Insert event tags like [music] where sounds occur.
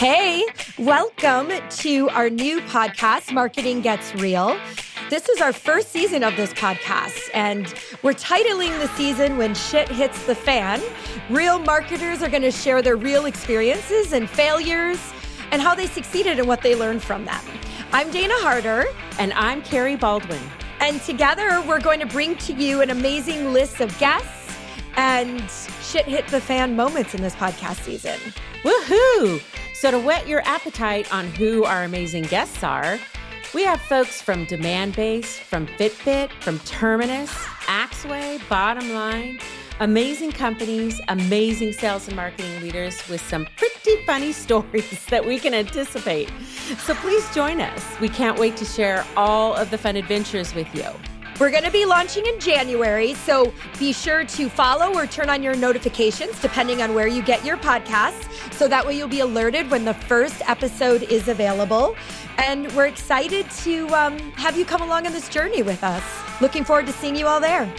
Hey, welcome to our new podcast, Marketing Gets Real. This is our first season of this podcast, and we're titling the season When Shit Hits the Fan. Real marketers are going to share their real experiences and failures and how they succeeded and what they learned from them. I'm Dana Harder. And I'm Cari Baldwin. And together, we're going to bring to you an amazing list of guests and shit hit the fan moments in this podcast season. Woohoo! So, to whet your appetite on who our amazing guests are, we have folks from Demandbase, from Fitbit, from Terminus, Axway, Bottomline, amazing companies, amazing sales and marketing leaders with some pretty funny [laughs] stories that we can anticipate. So, please join us. We can't wait to share all of the fun adventures with you. We're going to be launching in January, so be sure to follow or turn on your notifications depending on where you get your podcasts. So that way you'll be alerted when the first episode is available. And we're excited to um, have you come along on this journey with us. Looking forward to seeing you all there.